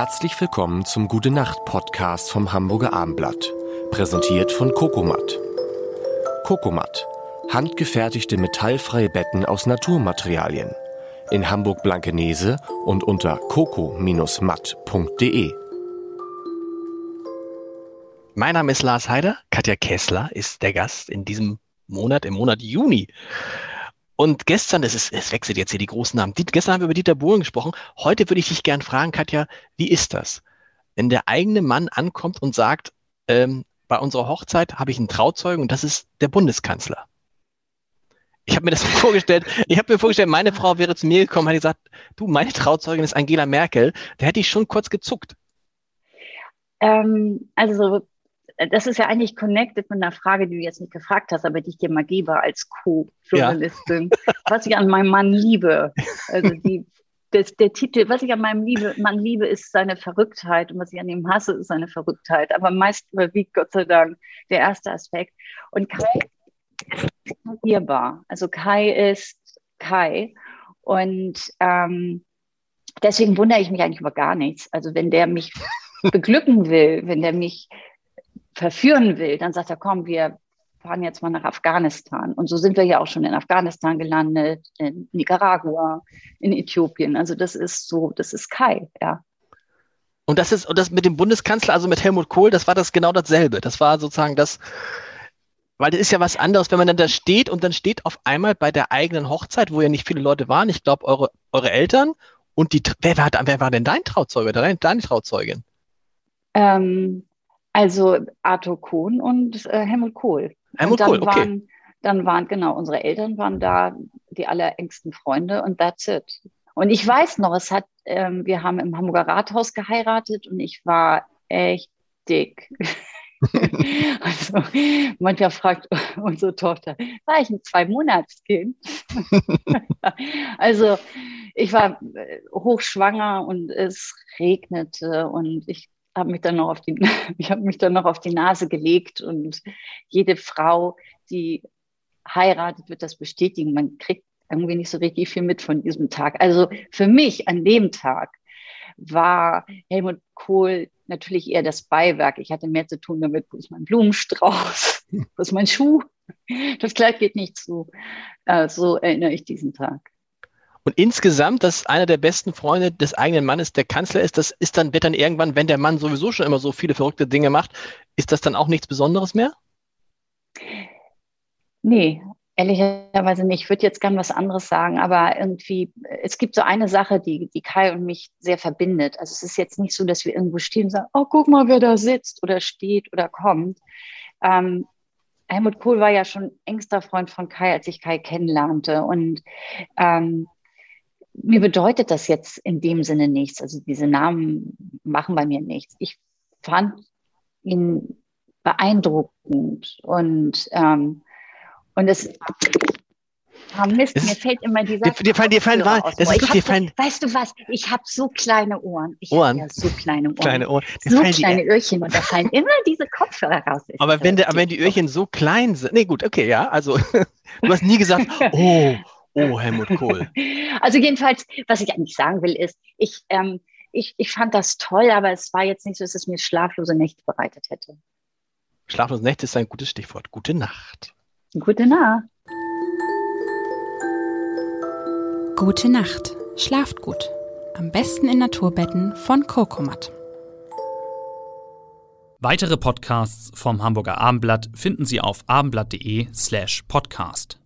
Herzlich willkommen zum Gute Nacht Podcast vom Hamburger Abendblatt. Präsentiert von Kokomat. Kokomat. Handgefertigte metallfreie Betten aus Naturmaterialien. In Hamburg-Blankenese und unter coco-matt.de. Mein Name ist Lars Heider. Katja Kessler ist der Gast in diesem Monat, im Monat Juni. Und gestern, es, ist, es wechselt jetzt hier die großen Namen. Die, gestern haben wir über Dieter Bohlen gesprochen. Heute würde ich dich gern fragen, Katja, wie ist das? Wenn der eigene Mann ankommt und sagt, ähm, bei unserer Hochzeit habe ich einen Trauzeugen und das ist der Bundeskanzler. Ich habe mir das vorgestellt, ich habe mir vorgestellt, meine Frau wäre zu mir gekommen und hätte gesagt, du, meine Trauzeugin ist Angela Merkel. Da hätte ich schon kurz gezuckt. Ähm, also das ist ja eigentlich connected mit einer Frage, die du jetzt nicht gefragt hast, aber die ich dir mal gebe als Co-Journalistin, ja. was ich an meinem Mann liebe. Also die, das, der Titel, was ich an meinem liebe, Mann liebe, ist seine Verrücktheit und was ich an ihm hasse, ist seine Verrücktheit. Aber meist überwiegt Gott sei Dank der erste Aspekt. Und Kai ist modellierbar. Also Kai ist Kai. Und ähm, deswegen wundere ich mich eigentlich über gar nichts. Also wenn der mich beglücken will, wenn der mich verführen will, dann sagt er, komm, wir fahren jetzt mal nach Afghanistan. Und so sind wir ja auch schon in Afghanistan gelandet, in Nicaragua, in Äthiopien. Also das ist so, das ist Kai, ja. Und das ist, und das mit dem Bundeskanzler, also mit Helmut Kohl, das war das genau dasselbe. Das war sozusagen das, weil das ist ja was anderes, wenn man dann da steht und dann steht auf einmal bei der eigenen Hochzeit, wo ja nicht viele Leute waren, ich glaube, eure, eure Eltern und die, wer war, wer war denn dein Trauzeuge, deine, deine Trauzeugin? Ähm, also Arthur Kohn und äh, Helmut Kohl. Helmut Kohl, okay. Waren, dann waren, genau, unsere Eltern waren da die allerengsten Freunde und that's it. Und ich weiß noch, es hat, ähm, wir haben im Hamburger Rathaus geheiratet und ich war echt dick. also manchmal fragt unsere Tochter, war ich ein Zwei-Monats-Kind? also ich war äh, hochschwanger und es regnete und ich habe mich dann noch auf die, ich habe mich dann noch auf die Nase gelegt und jede Frau, die heiratet, wird das bestätigen. Man kriegt irgendwie nicht so richtig viel mit von diesem Tag. Also für mich an dem Tag war Helmut Kohl natürlich eher das Beiwerk. Ich hatte mehr zu tun damit, wo ist mein Blumenstrauß, wo ist mein Schuh. Das Kleid geht nicht zu. Äh, so erinnere ich diesen Tag. Und insgesamt, dass einer der besten Freunde des eigenen Mannes der Kanzler ist, das ist dann, wird dann irgendwann, wenn der Mann sowieso schon immer so viele verrückte Dinge macht, ist das dann auch nichts Besonderes mehr? Nee, ehrlicherweise nicht. Ich würde jetzt gern was anderes sagen, aber irgendwie, es gibt so eine Sache, die, die Kai und mich sehr verbindet. Also es ist jetzt nicht so, dass wir irgendwo stehen und sagen, oh, guck mal, wer da sitzt oder steht oder kommt. Ähm, Helmut Kohl war ja schon engster Freund von Kai, als ich Kai kennenlernte. Und ähm, mir bedeutet das jetzt in dem Sinne nichts. Also diese Namen machen bei mir nichts. Ich fand ihn beeindruckend und ähm, und es Ah, Mist, mir fällt immer dieser. Dir, fallen, dir fallen, war, das ist, dir fallen, weißt du was? Ich habe so kleine Ohren. Ich Ohren. Ja so kleine Ohren. Kleine Ohren. Dir so kleine die, Öhrchen und da fallen immer diese Kopfhörer raus. Aber wenn, der, aber wenn die Öhrchen so klein sind. Nee, gut, okay, ja. Also, du hast nie gesagt, oh, Oh, Helmut Kohl. Also jedenfalls, was ich eigentlich sagen will, ist, ich, ähm, ich, ich fand das toll, aber es war jetzt nicht so, dass es mir schlaflose Nächte bereitet hätte. Schlaflose Nächte ist ein gutes Stichwort. Gute Nacht. Gute Nacht. Gute Nacht. Schlaft gut. Am besten in Naturbetten von Kokomat. Weitere Podcasts vom Hamburger Abendblatt finden Sie auf abendblatt.de slash podcast.